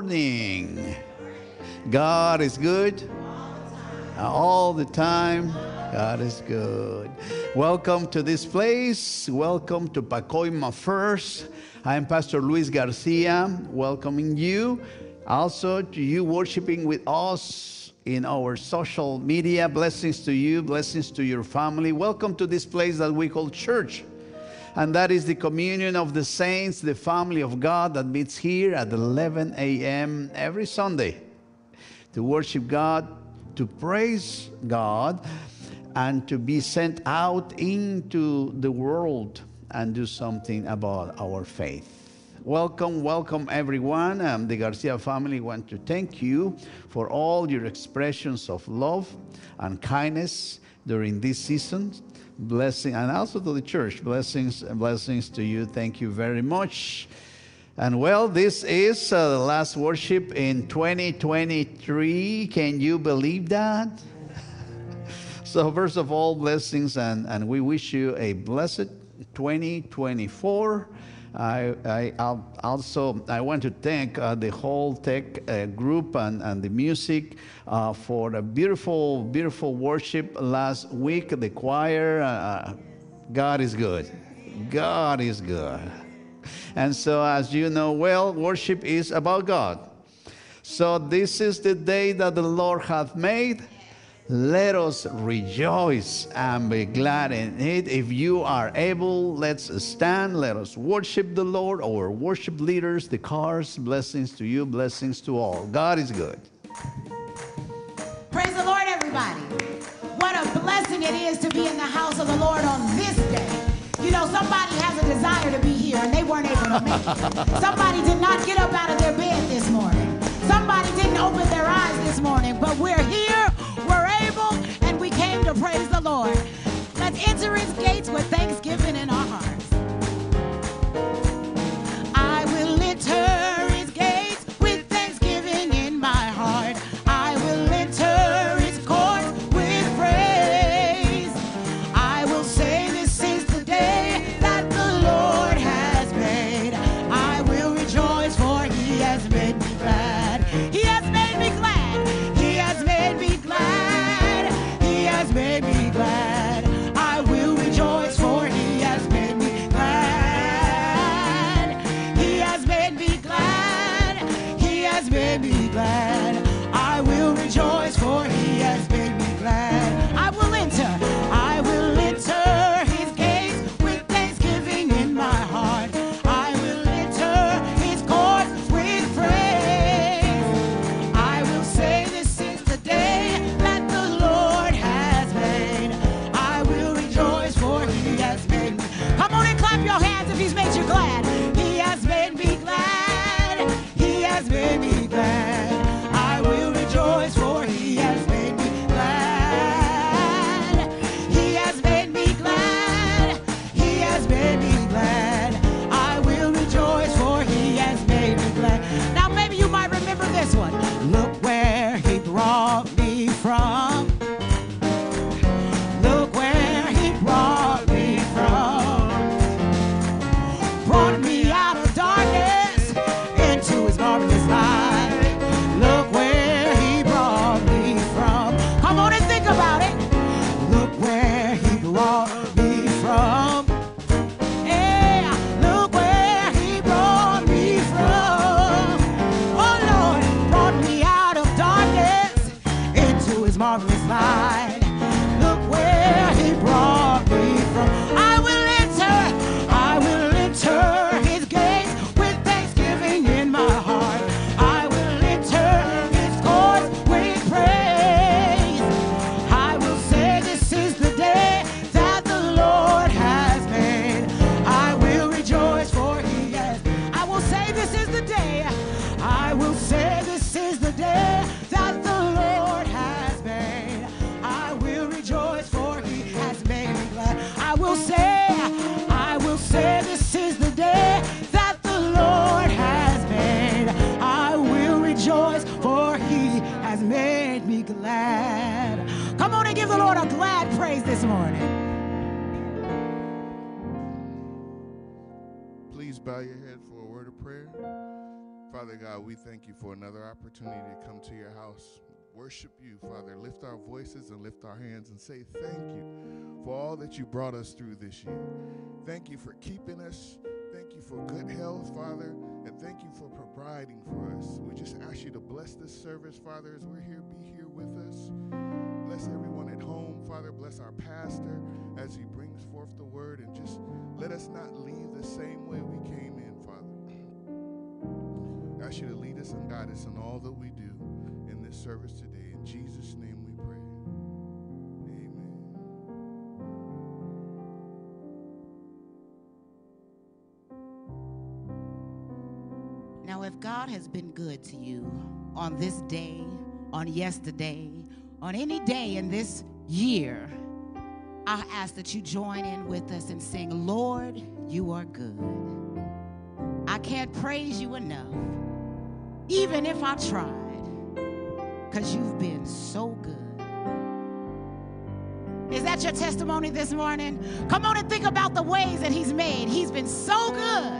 Morning. God is good all the time. God is good. Welcome to this place. Welcome to Pacoima First. I'm Pastor Luis Garcia, welcoming you. Also, to you worshiping with us in our social media. Blessings to you, blessings to your family. Welcome to this place that we call church and that is the communion of the saints, the family of God that meets here at 11 a.m. every Sunday to worship God, to praise God, and to be sent out into the world and do something about our faith. Welcome, welcome everyone. Um, the Garcia family want to thank you for all your expressions of love and kindness during this season blessing, and also to the church. Blessings and blessings to you. Thank you very much. And well, this is uh, the last worship in 2023. Can you believe that? so, first of all, blessings, and, and we wish you a blessed 2024. I, I also I want to thank uh, the whole tech uh, group and, and the music uh, for a beautiful, beautiful worship last week. The choir, uh, God is good. God is good. And so, as you know well, worship is about God. So, this is the day that the Lord hath made let us rejoice and be glad in it. If you are able, let's stand. Let us worship the Lord, our worship leaders, the cars. Blessings to you, blessings to all. God is good. Praise the Lord, everybody. What a blessing it is to be in the house of the Lord on this day. You know, somebody has a desire to be here and they weren't able to make it. Somebody did not get up out of their bed this morning. Somebody didn't open their eyes this morning, but we're here to praise the Lord. Let's enter his gates with thanksgiving in our hearts. I will enter his gates with thanksgiving in my heart. I will enter his courts with praise. I will say this is the day that the Lord has made. I will rejoice for he has made me glad. He has made me glad. For another opportunity to come to your house, worship you, Father, lift our voices and lift our hands and say thank you for all that you brought us through this year. Thank you for keeping us. Thank you for good health, Father, and thank you for providing for us. We just ask you to bless this service, Father, as we're here. Be here with us. Bless everyone at home, Father. Bless our pastor as he brings forth the word, and just let us not leave the same way we came. You to lead us and guide us in all that we do in this service today. In Jesus' name we pray. Amen. Now, if God has been good to you on this day, on yesterday, on any day in this year, I ask that you join in with us and sing, Lord, you are good. I can't praise you enough, even if I tried, because you've been so good. Is that your testimony this morning? Come on and think about the ways that He's made. He's been so good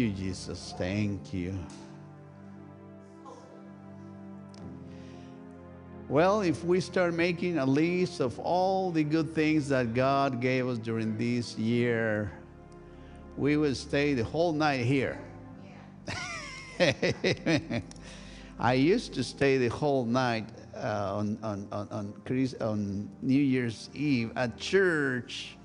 you, Jesus. Thank you. Well, if we start making a list of all the good things that God gave us during this year, we will stay the whole night here. I used to stay the whole night uh, on, on, on, on, Chris, on New Year's Eve at church.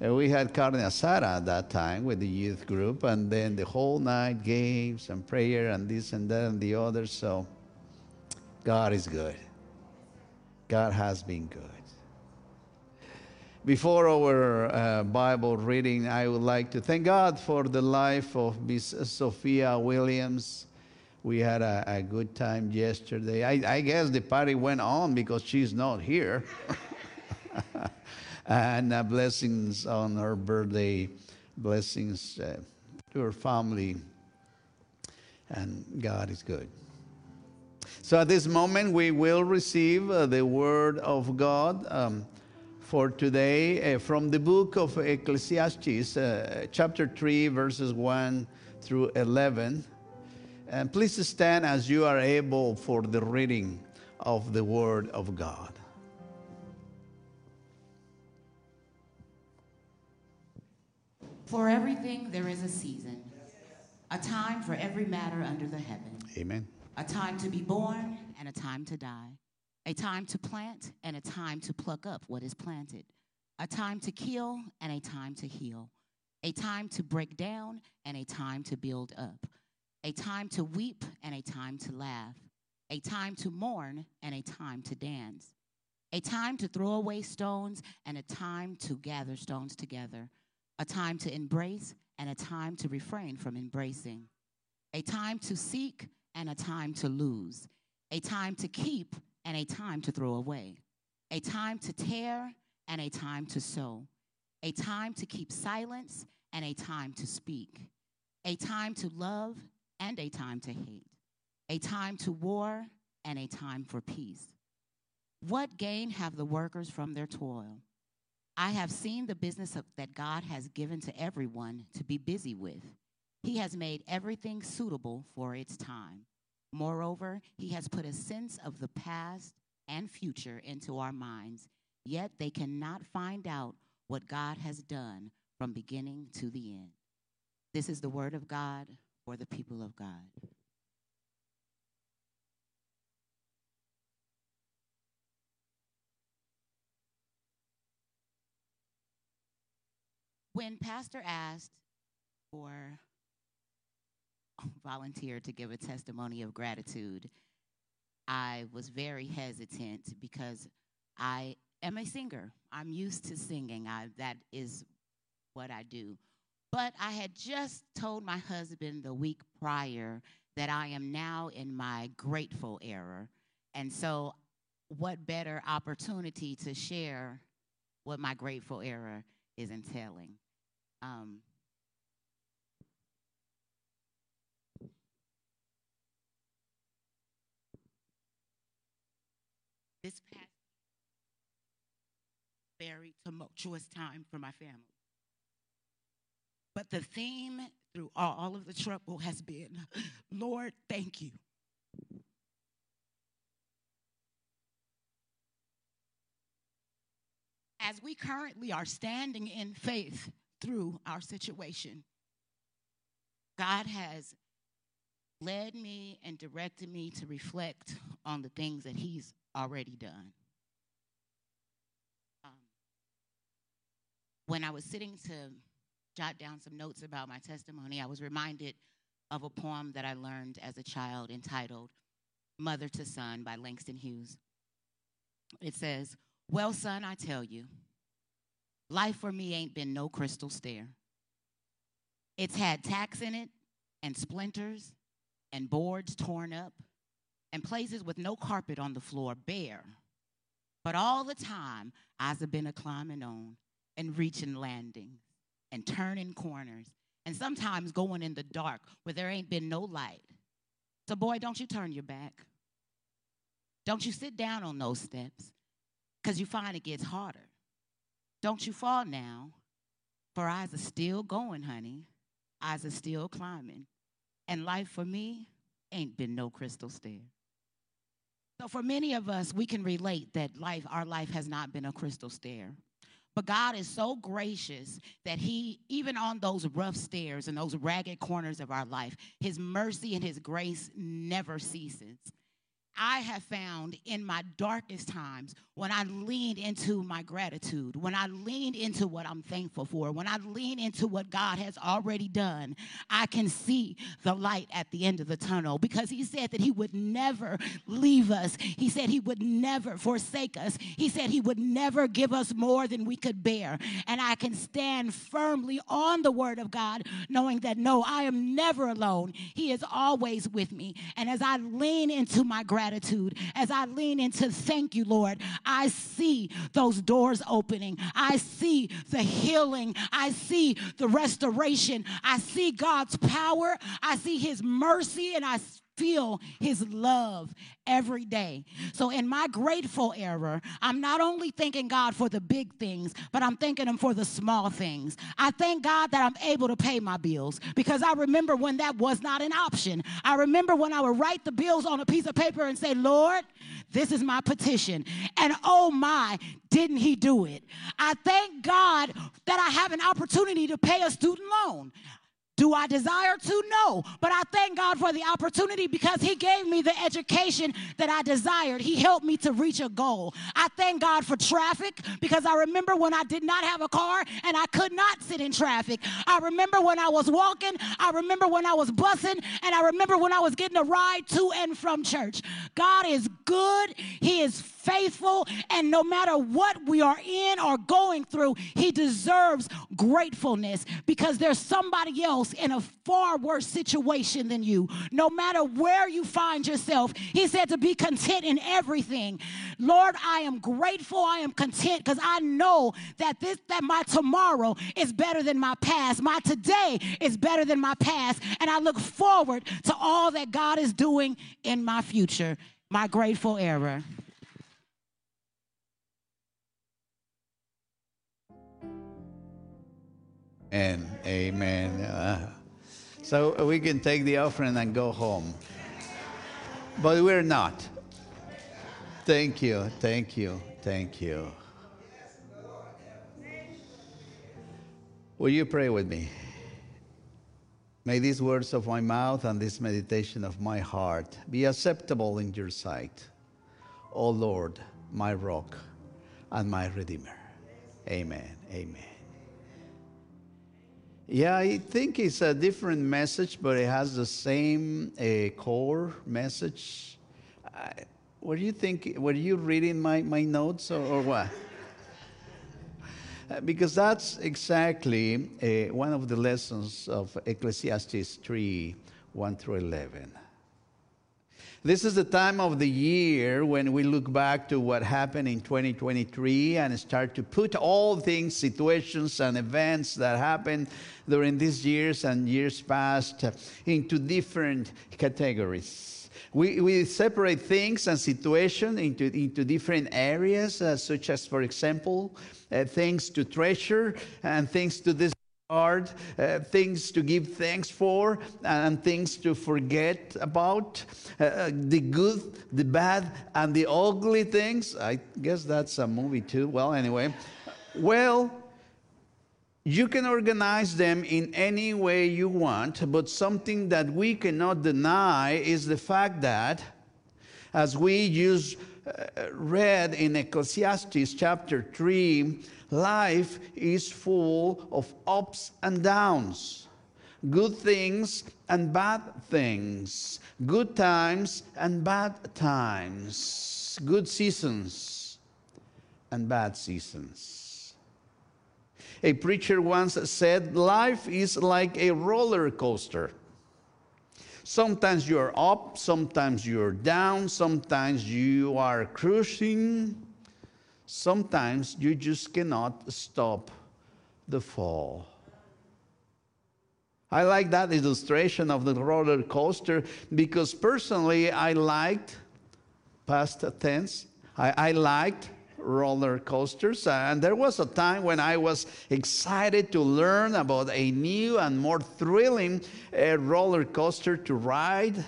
And we had carne asada at that time with the youth group, and then the whole night games and prayer and this and that and the other. So God is good. God has been good. Before our uh, Bible reading, I would like to thank God for the life of Miss Sophia Williams. We had a, a good time yesterday. I, I, guess the party went on because she's not here. and uh, blessings on her birthday, blessings uh, to her family. And God is good. So at this moment, we will receive uh, the word of God. Um, for today uh, from the book of Ecclesiastes, uh, chapter 3, verses 1 through 11. And please stand as you are able for the reading of the Word of God. For everything there is a season, a time for every matter under the heaven. Amen. A time to be born and a time to die a time to plant and a time to pluck up what is planted, a time to kill and a time to heal, a time to break down and a time to build up, a time to weep and a time to laugh, a time to mourn and a time to dance, a time to throw away stones and a time to gather stones together, a time to embrace and a time to refrain from embracing, a time to seek and a time to lose, a time to keep and a time to throw away, a time to tear and a time to sow, a time to keep silence and a time to speak, a time to love and a time to hate, a time to war and a time for peace. What gain have the workers from their toil? I have seen the business of, that God has given to everyone to be busy with. He has made everything suitable for its time. Moreover, he has put a sense of the past and future into our minds, yet they cannot find out what God has done from beginning to the end. This is the word of God for the people of God. When Pastor asked for volunteered to give a testimony of gratitude, I was very hesitant because I am a singer. I'm used to singing. I, that is what I do. But I had just told my husband the week prior that I am now in my grateful era. And so, what better opportunity to share what my grateful era is entailing? Um, this past very tumultuous time for my family. But the theme through all of the trouble has been, Lord, thank you. As we currently are standing in faith through our situation, God has led me and directed me to reflect on the things that He's already done. Um, when I was sitting to jot down some notes about my testimony, I was reminded of a poem that I learned as a child entitled Mother to Son by Langston Hughes. It says, Well, son, I tell you, life for me ain't been no crystal stair. It's had tacks in it and splinters and boards torn up and places with no carpet on the floor bare. But all the time, I've been a climbing on and reaching landings and turning corners and sometimes going in the dark where there ain't been no light. So, boy, don't you turn your back. Don't you sit down on those steps because you find it gets harder. Don't you fall now, for eyes are still going, honey. Eyes are still climbing. And life for me ain't been no crystal stair. So for many of us, we can relate that life, our life has not been a crystal stair. But God is so gracious that He, even on those rough stairs and those ragged corners of our life, His mercy and His grace never ceases. I have found in my darkest times when I leaned into my gratitude, when I leaned into what I'm thankful for, when I lean into what God has already done, I can see the light at the end of the tunnel because He said that He would never leave us. He said He would never forsake us. He said He would never give us more than we could bear. And I can stand firmly on the Word of God, knowing that no, I am never alone. He is always with me. And as I lean into my gratitude, as I lean into thank you, Lord, I see those doors opening. I see the healing. I see the restoration. I see God's power. I see His mercy, and I feel his love every day. So in my grateful era, I'm not only thanking God for the big things, but I'm thanking him for the small things. I thank God that I'm able to pay my bills because I remember when that was not an option. I remember when I would write the bills on a piece of paper and say, "Lord, this is my petition." And oh my, didn't he do it? I thank God that I have an opportunity to pay a student loan. Do I desire to? No. But I thank God for the opportunity because He gave me the education that I desired. He helped me to reach a goal. I thank God for traffic because I remember when I did not have a car and I could not sit in traffic. I remember when I was walking. I remember when I was bussing. And I remember when I was getting a ride to and from church. God is good. He is faithful. And no matter what we are in or going through, He deserves gratefulness because there's somebody else in a far worse situation than you. No matter where you find yourself, He said to be content in everything. Lord, I am grateful. I am content because I know that this that my tomorrow is better than my past. My today is better than my past. And I look forward to all that God is doing in my future. My grateful era. And amen. Uh, so we can take the offering and go home. But we're not. Thank you, thank you, thank you. Will you pray with me? May these words of my mouth and this meditation of my heart be acceptable in your sight. O Lord, my rock and my redeemer. Amen. Amen. Yeah, I think it's a different message, but it has the same uh, core message. Uh, what do you think? Were you reading my, my notes or, or what? Because that's exactly uh, one of the lessons of Ecclesiastes 3 1 through 11. This is the time of the year when we look back to what happened in 2023 and start to put all things, situations, and events that happened during these years and years past into different categories. We, we separate things and situations into, into different areas, uh, such as, for example, uh, things to treasure and things to this hard, uh, things to give thanks for, and things to forget about. Uh, uh, the good, the bad, and the ugly things. I guess that's a movie too. Well, anyway. Well, you can organize them in any way you want, but something that we cannot deny is the fact that, as we use uh, read in Ecclesiastes chapter 3, life is full of ups and downs, good things and bad things, good times and bad times, good seasons and bad seasons. A preacher once said, Life is like a roller coaster. Sometimes you're up, sometimes you're down, sometimes you are cruising, sometimes you just cannot stop the fall. I like that illustration of the roller coaster because personally I liked past tense. I, I liked roller coasters. And there was a time when I was excited to learn about a new and more thrilling uh, roller coaster to ride.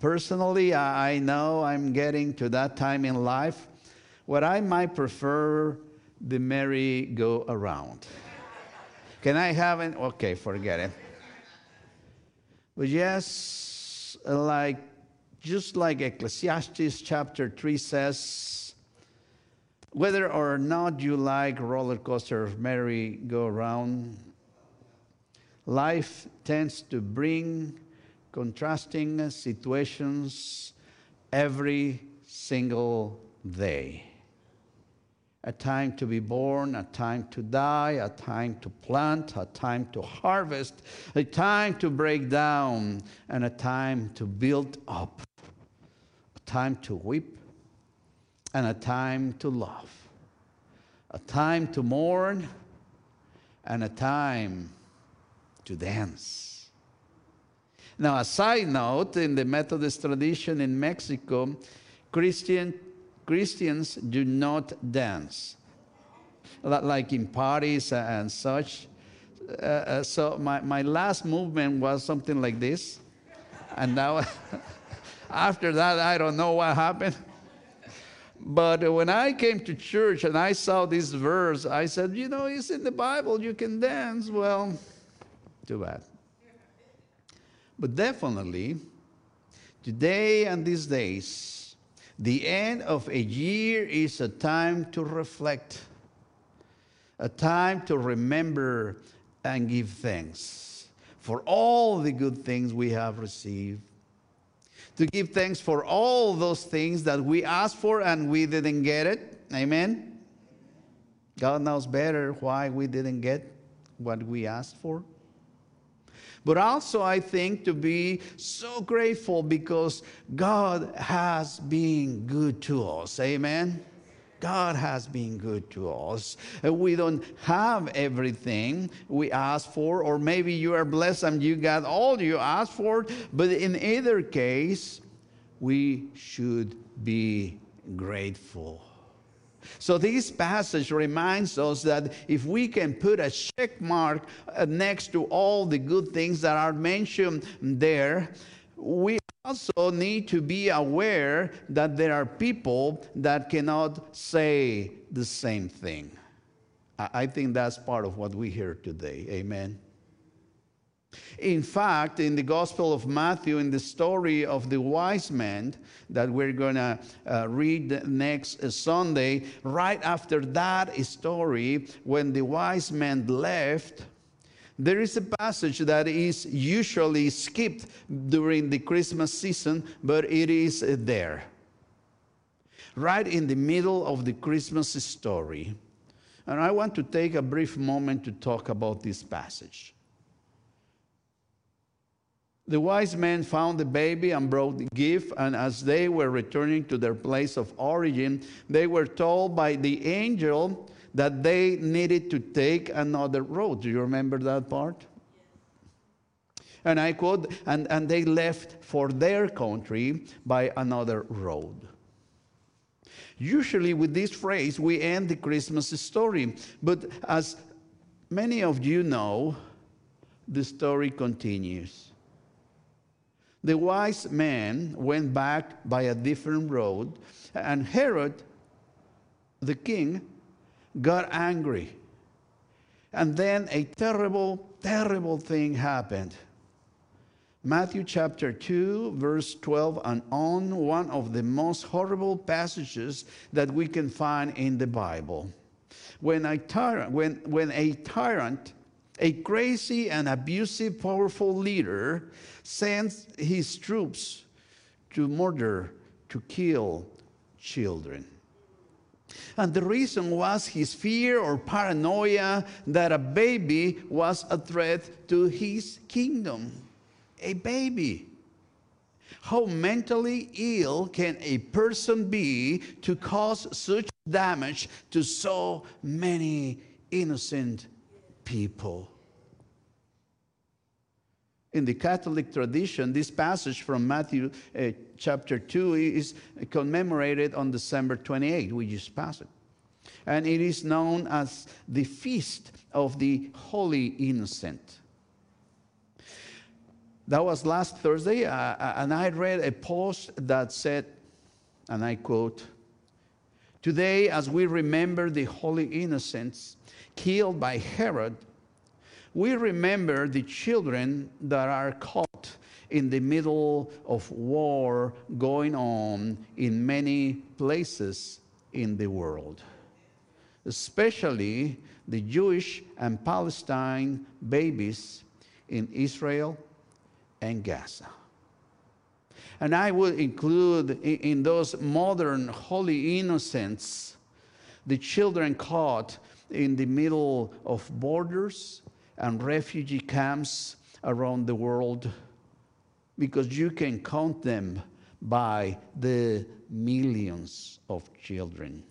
Personally, I know I'm getting to that time in life where I might prefer the merry-go-around. Can I have it? Okay, forget it. But yes, like just like Ecclesiastes chapter 3 says, whether or not you like roller coaster of merry-go-round, life tends to bring contrasting situations every single day. A time to be born, a time to die, a time to plant, a time to harvest, a time to break down, and a time to build up, a time to weep, and a time to love, a time to mourn, and a time to dance. Now, a side note in the Methodist tradition in Mexico, Christian, Christians do not dance, like in parties and such. Uh, uh, so, my, my last movement was something like this. And now, after that, I don't know what happened. But when I came to church and I saw this verse, I said, You know, it's in the Bible, you can dance. Well, too bad. But definitely, today and these days, the end of a year is a time to reflect, a time to remember and give thanks for all the good things we have received. To give thanks for all those things that we asked for and we didn't get it. Amen. God knows better why we didn't get what we asked for but also I think to be so grateful because God has been good to us. Amen. God has been good to us. Uh, we don't have everything we ask for, or maybe you are blessed and you got all you asked for, but in either case, we should be grateful. So this passage reminds us that if we can put a check mark uh, next to all the good things that are mentioned there, we also need to be aware that there are people that cannot say the same thing. I think that's part of what we hear today. Amen. In fact, in the Gospel of Matthew, in the story of the wise men that we're going to uh, read next Sunday, right after that story, when the wise men left, there is a passage that is usually skipped during the Christmas season, but it is there. Right in the middle of the Christmas story. And I want to take a brief moment to talk about this passage. The wise men found the baby and brought the gift, and as they were returning to their place of origin, they were told by the angel that they needed to take another road. Do you remember that part? And I quote, and, and they left for their country by another road. Usually, with this phrase, we end the Christmas story. But as many of you know, the story continues. The wise man went back by a different road, and Herod, the king, got angry. And then a terrible, terrible thing happened. Matthew chapter 2, verse 12 and on, one of the most horrible passages that we can find in the Bible. When a tyrant, when, when a tyrant a crazy and abusive, powerful leader sends his troops to murder, to kill children. And the reason was his fear or paranoia that a baby was a threat to his kingdom. A baby. How mentally ill can a person be to cause such damage to so many innocent people. In the Catholic tradition, this passage from Matthew uh, chapter 2 is commemorated on December 28. We just passed. And it is known as the Feast of the Holy Innocent. That was last Thursday, uh, uh, and I read a post that said, and I quote, Today, as we remember the holy innocents killed by Herod, we remember the children that are caught in the middle of war going on in many places in the world, especially the Jewish and Palestine babies in Israel and Gaza. And I would include in those modern holy innocents the children caught in the middle of borders and refugee camps around the world because you can count them by the millions of children.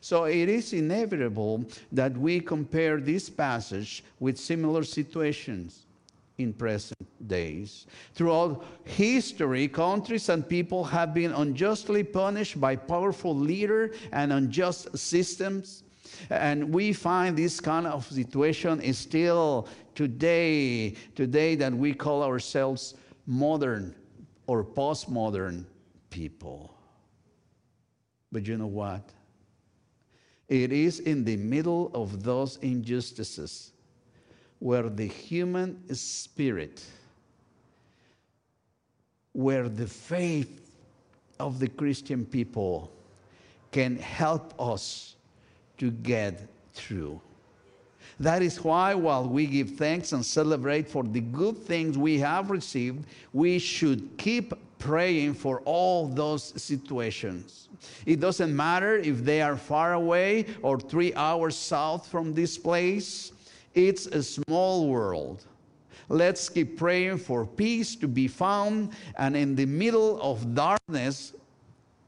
So it is inevitable that we compare this passage with similar situations in present days. Throughout history, countries and people have been unjustly punished by powerful leaders and unjust systems. And we find this kind of situation is still today, today that we call ourselves modern or postmodern people. But you know what? It is in the middle of those injustices where the human spirit, where the faith of the Christian people can help us to get through. That is why, while we give thanks and celebrate for the good things we have received, we should keep praying for all those situations. It doesn't matter if they are far away or three hours south from this place, it's a small world. Let's keep praying for peace to be found, and in the middle of darkness,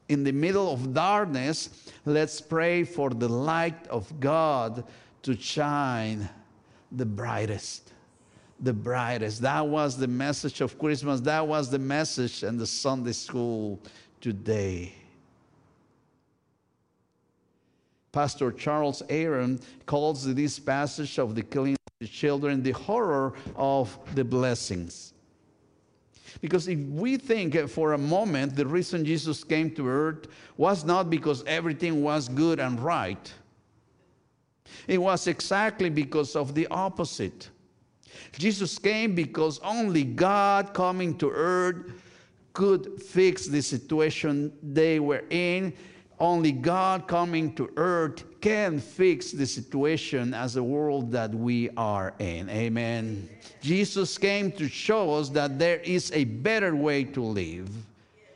in the middle of darkness, let's pray for the light of God to shine the brightest. The brightest. That was the message of Christmas. That was the message in the Sunday school today. Pastor Charles Aaron calls this passage of the killing of the children the horror of the blessings. Because if we think for a moment the reason Jesus came to earth was not because everything was good and right, it was exactly because of the opposite. Jesus came because only God coming to earth could fix the situation they were in only God coming to earth can fix the situation as a world that we are in. Amen. Jesus came to show us that there is a better way to live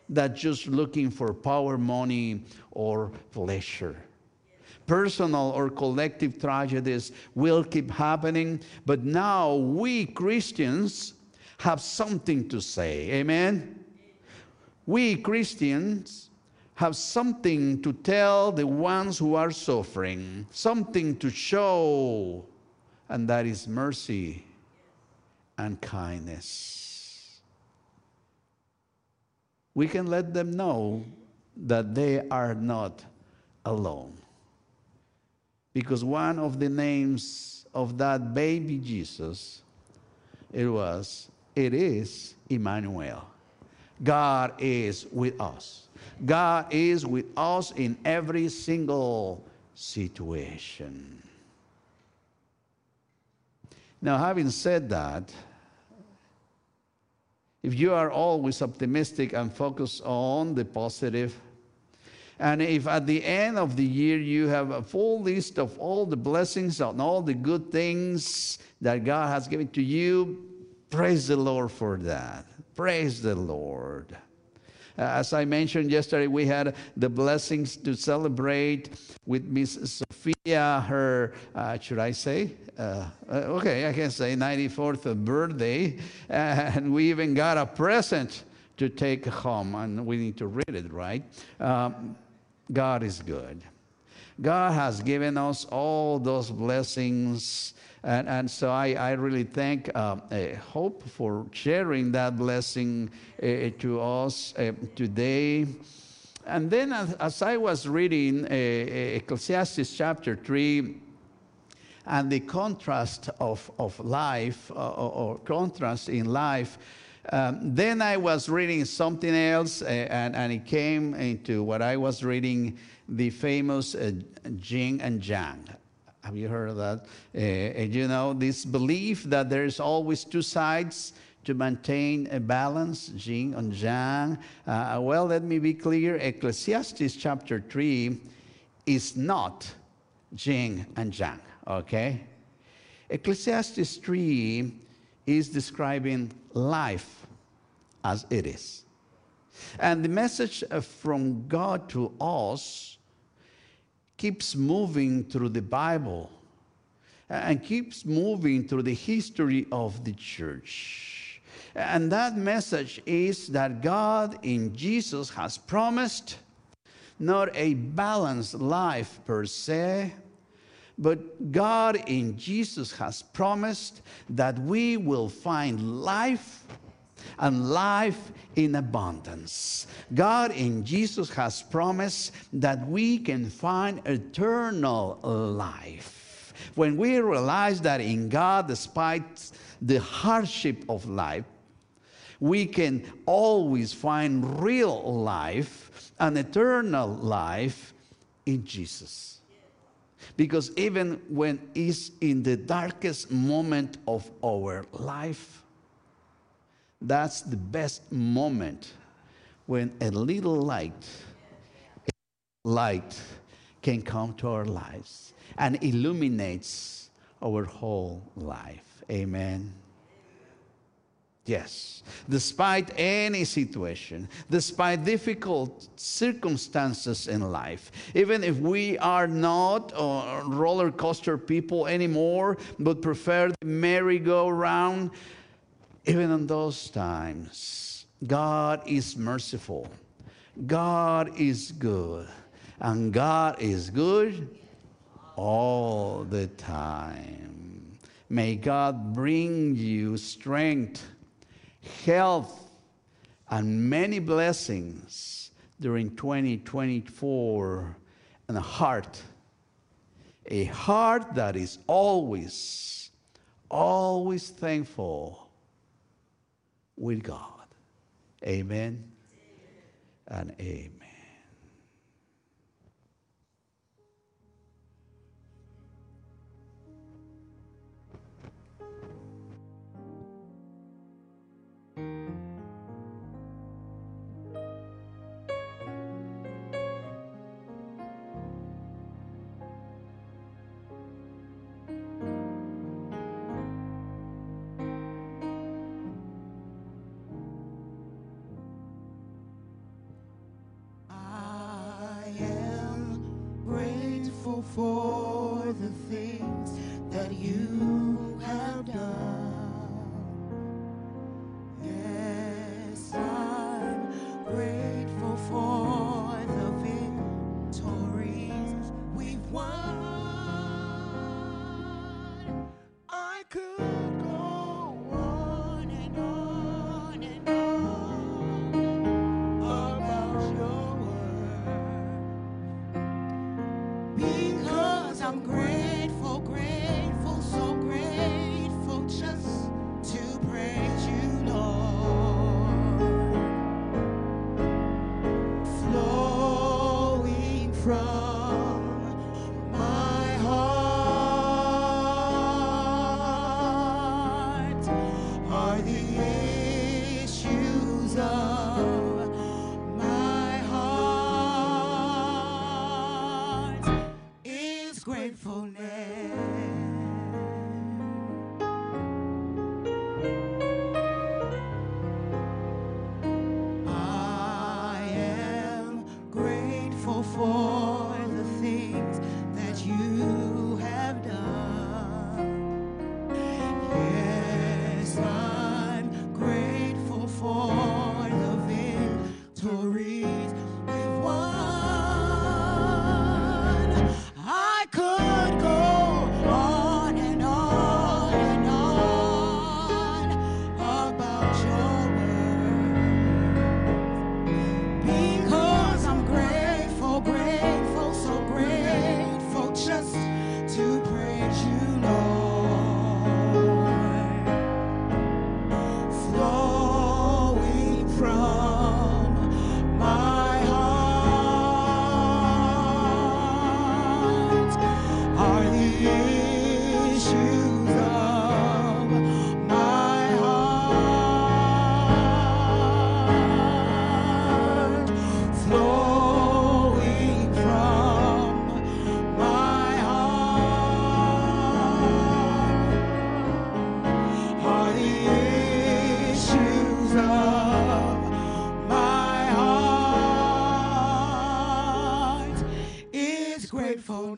than just looking for power, money, or pleasure. Personal or collective tragedies will keep happening, but now we Christians have something to say. Amen. We Christians have something to tell the ones who are suffering, something to show, and that is mercy and kindness. We can let them know that they are not alone. Because one of the names of that baby Jesus, it was, it is Emmanuel. God is with us. God is with us in every single situation. Now, having said that, if you are always optimistic and focused on the positive, and if at the end of the year you have a full list of all the blessings and all the good things that God has given to you, praise the Lord for that. Praise the Lord. Uh, as I mentioned yesterday, we had the blessings to celebrate with Miss Sophia, her, uh, should I say? Uh, uh okay, I can say 94th birthday. And we even got a present to take home, and we need to read it, right? Um, God is good. God has given us all those blessings and, and so I, I really thank uh, Hope for sharing that blessing uh, to us uh, today. And then, as, as I was reading uh, Ecclesiastes chapter 3, and the contrast of, of life uh, or, or contrast in life. Um, then I was reading something else, uh, and, and it came into what I was reading the famous uh, Yin and Yang. Have you heard of that? Uh, you know, this belief that there's always two sides to maintain a balance, yin and yang. Uh, well, let me be clear Ecclesiastes chapter 3 is not yin and yang, okay? Ecclesiastes 3 is describing life as it is. And the message from God to us keeps moving through the Bible and keeps moving through the history of the church. And that message is that God in Jesus has promised not a balanced life per se, but God in Jesus has promised that we will find life and life in abundance. God in Jesus has promised that we can find eternal life. When we realize that in God, despite the hardship of life, we can always find real life and eternal life in Jesus. Because even when it's in the darkest moment of our life, that's the best moment when a little light, light can come to our lives and illuminates our whole life. Amen. Yes, despite any situation, despite difficult circumstances in life, even if we are not uh, roller coaster people anymore, but prefer the merry-go-round, even in those times, God is merciful, God is good, and God is good all the time. May God bring you strength health, and many blessings during 2024 and a heart, a heart that is always, always thankful with God. Amen and amen. For the things phone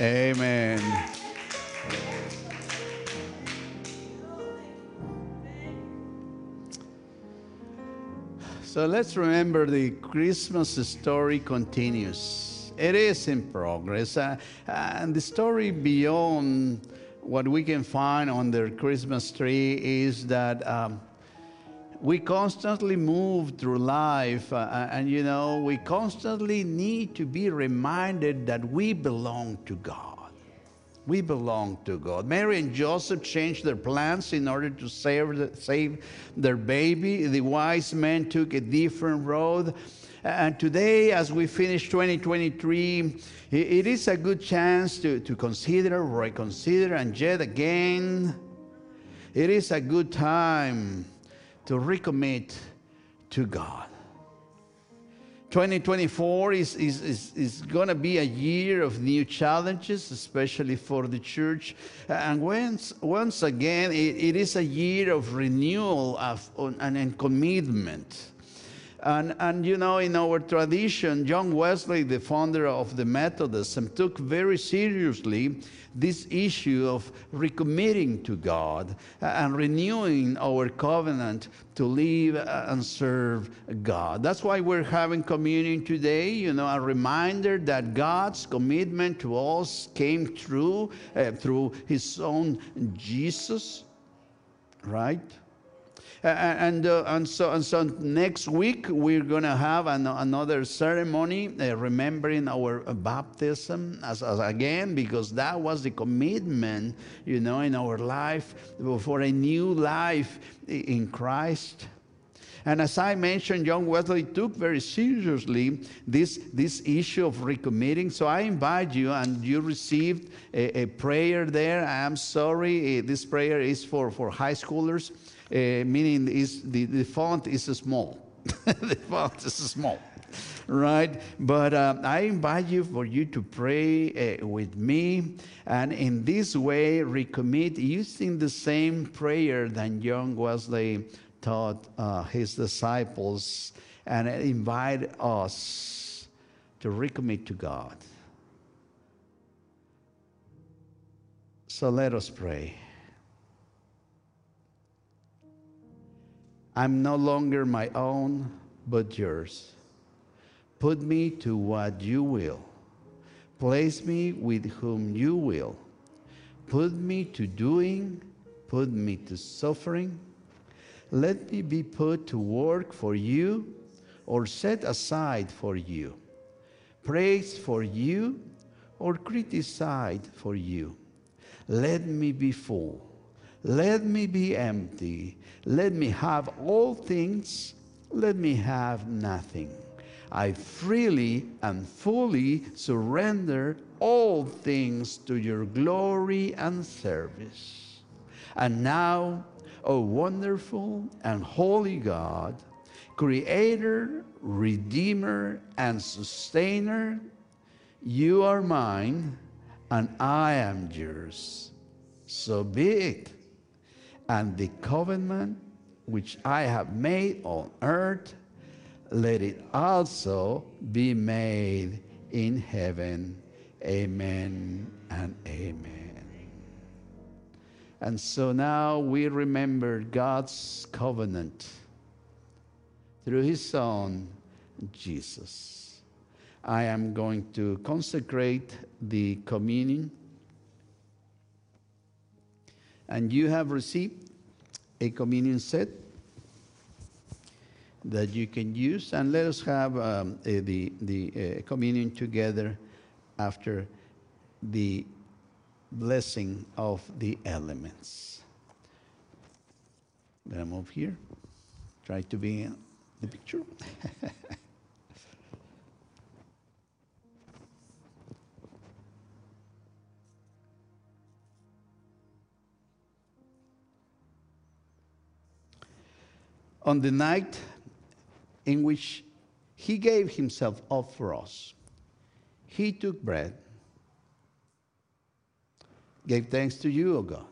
Amen. So let's remember the Christmas story continues. It is in progress. uh, and the story beyond what we can find on the Christmas tree is that um, we constantly move through life, uh, and you know, we constantly need to be reminded that we belong to God. We belong to God. Mary and Joseph changed their plans in order to save, the, save their baby. The wise men took a different road. And today, as we finish 2023, it is a good chance to, to consider, reconsider, and yet again, it is a good time to recommit to God. 2024 is, is, is, is going to be a year of new challenges, especially for the church. And once, once again, it, it is a year of renewal of, and, and commitment. And, and you know, in our tradition, John Wesley, the founder of the Methodism, took very seriously this issue of recommitting to God and renewing our covenant to live and serve God. That's why we're having communion today, you know, a reminder that God's commitment to us came through uh, through his own Jesus, right? And uh, and so and so next week we're gonna have an, another ceremony uh, remembering our uh, baptism as, as again because that was the commitment you know in our life for a new life in Christ. And as I mentioned, John Wesley took very seriously this, this issue of recommitting. So I invite you, and you received a, a prayer there. I am sorry, eh, this prayer is for, for high schoolers, uh, meaning is the, the font is small. the font is small, right? But uh, I invite you for you to pray uh, with me, and in this way recommit using the same prayer that John Wesley taught uh, his disciples and invite us to recommit to God. So let us pray. I'm no longer my own, but yours. Put me to what you will. Place me with whom you will. Put me to doing, put me to suffering. Let me be put to work for you or set aside for you. Praise for you or criticize for you. Let me be full. Let me be empty. Let me have all things. Let me have nothing. I freely and fully surrender all things to your glory and service. And now, O wonderful and holy God, Creator, Redeemer, and Sustainer, you are mine and I am yours. So be it. And the covenant which I have made on earth, let it also be made in heaven. Amen and amen. And so now we remember God's covenant through his Son, Jesus. I am going to consecrate the communion. And you have received a communion set that you can use. And let us have um, uh, the, the uh, communion together after the blessing of the elements. Let me move here. Try to be in the picture. on the night in which he gave himself up for us, he took bread, gave thanks to you, O God,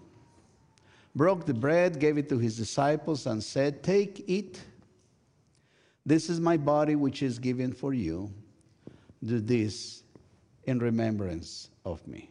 broke the bread, gave it to his disciples, and said, Take, it. This is my body, which is given for you. Do this in remembrance of me.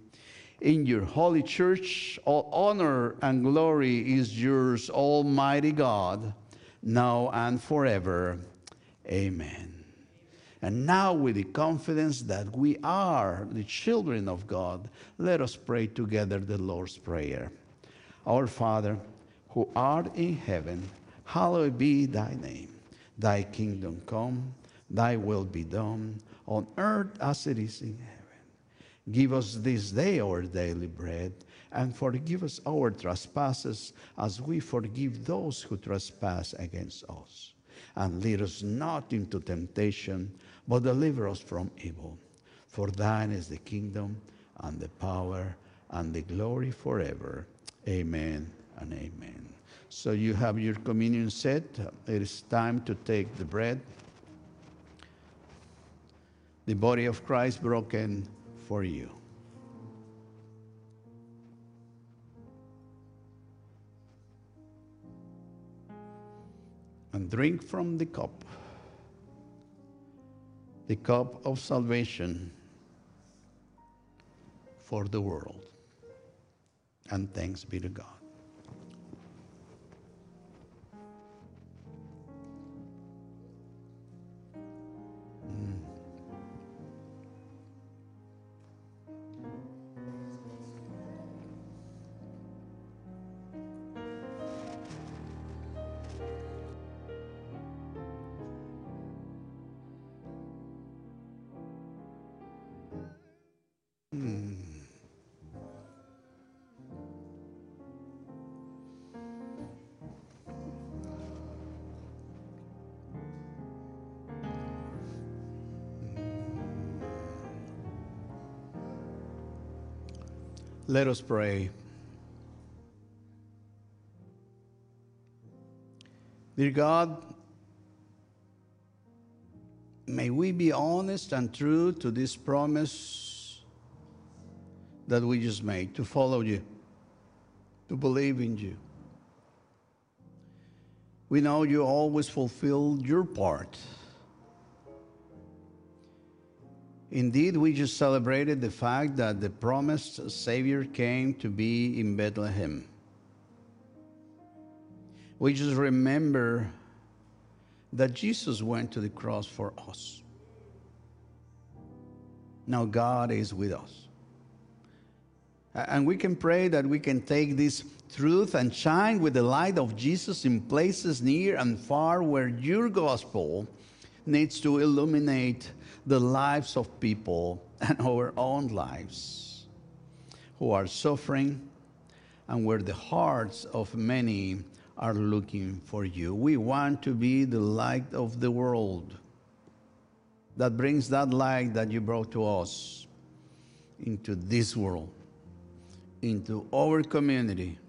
in your holy church. All honor and glory is yours, Almighty God, now and forever. Amen. And now, with the confidence that we are the children of God, let us pray together the Lord's Prayer. Our Father, who art in heaven, hallowed be thy name. Thy kingdom come, thy will be done, on earth as it is in heaven. Give us this day our daily bread, and forgive us our trespasses as we forgive those who trespass against us. And lead us not into temptation, but deliver us from evil. For thine is the kingdom, and the power, and the glory forever. Amen and amen. So you have your communion set. It is time to take the bread. The body of Christ broken for you. And drink from the cup, the cup of salvation for the world. And thanks be to God. Let us pray. Dear God, may we be honest and true to this promise that we just made to follow you, to believe in you. We know you always fulfill your part. Indeed, we just celebrated the fact that the promised Savior came to be in Bethlehem. We just remember that Jesus went to the cross for us. Now God is with us. And we can pray that we can take this truth and shine with the light of Jesus in places near and far where your gospel needs to illuminate the lives of people and our own lives who are suffering and where the hearts of many are looking for you. We want to be the light of the world that brings that light that you brought to us into this world, into our community,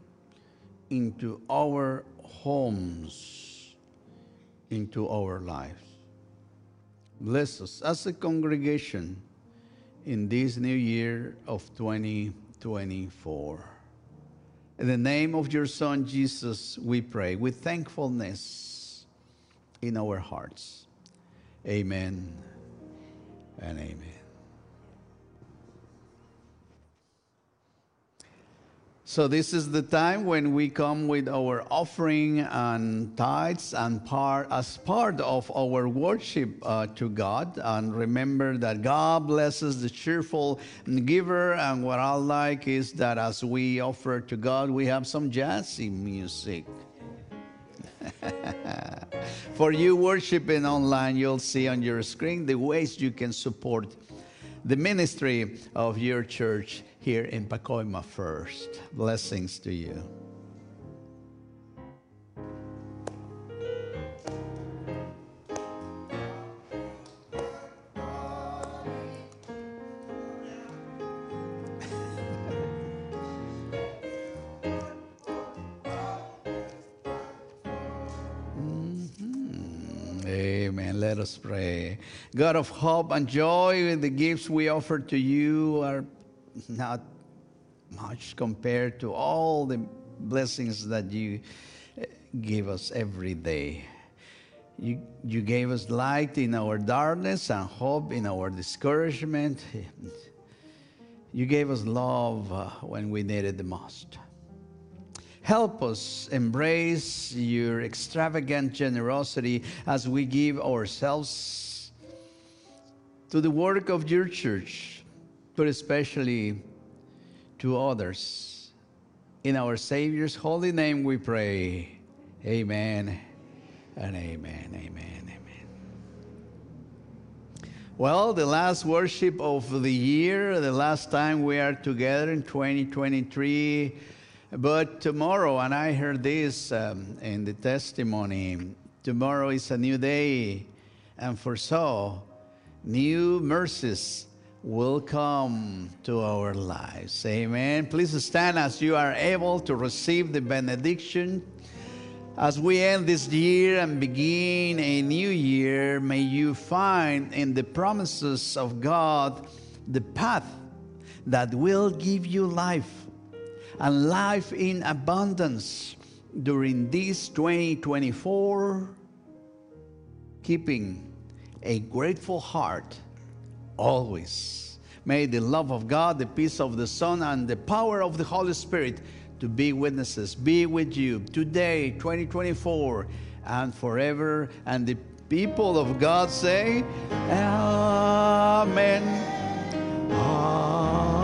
into our homes, into our lives. Bless us as a congregation in this new year of 2024. In the name of your Son, Jesus, we pray with thankfulness in our hearts. Amen and amen. So, this is the time when we come with our offering and tithes and part as part of our worship uh, to God. And remember that God blesses the cheerful giver. And what I like is that as we offer to God, we have some jazzy music. For you worshiping online, you'll see on your screen the ways you can support the ministry of your church here in Pacoima first. Blessings to you. Mm-hmm. Let us pray. God of hope and joy, the gifts we offer to you are not much compared to all the blessings that you eh, give us every day. You, you gave us light in our darkness and hope in our discouragement. You gave us love uh, when we needed the most. Help us embrace your extravagant generosity as we give ourselves to the work of your church, but especially to others. In our Savior's holy name we pray. Amen and amen, amen, amen. Well, the last worship of the year, the last time we are together in 2023. But tomorrow, and I heard this um, in the testimony, tomorrow is a new day, and for so, new mercies will come to our lives. Amen. Please stand as you are able to receive the benediction. As we end this year and begin a new year, may you find in the promises of God the path that will give you life and life in abundance during this 2024, keeping a grateful heart always. May the love of God, the peace of the Son, and the power of the Holy Spirit to be witnesses be with you today, 2024, and forever. And the people of God say, Amen. Amen.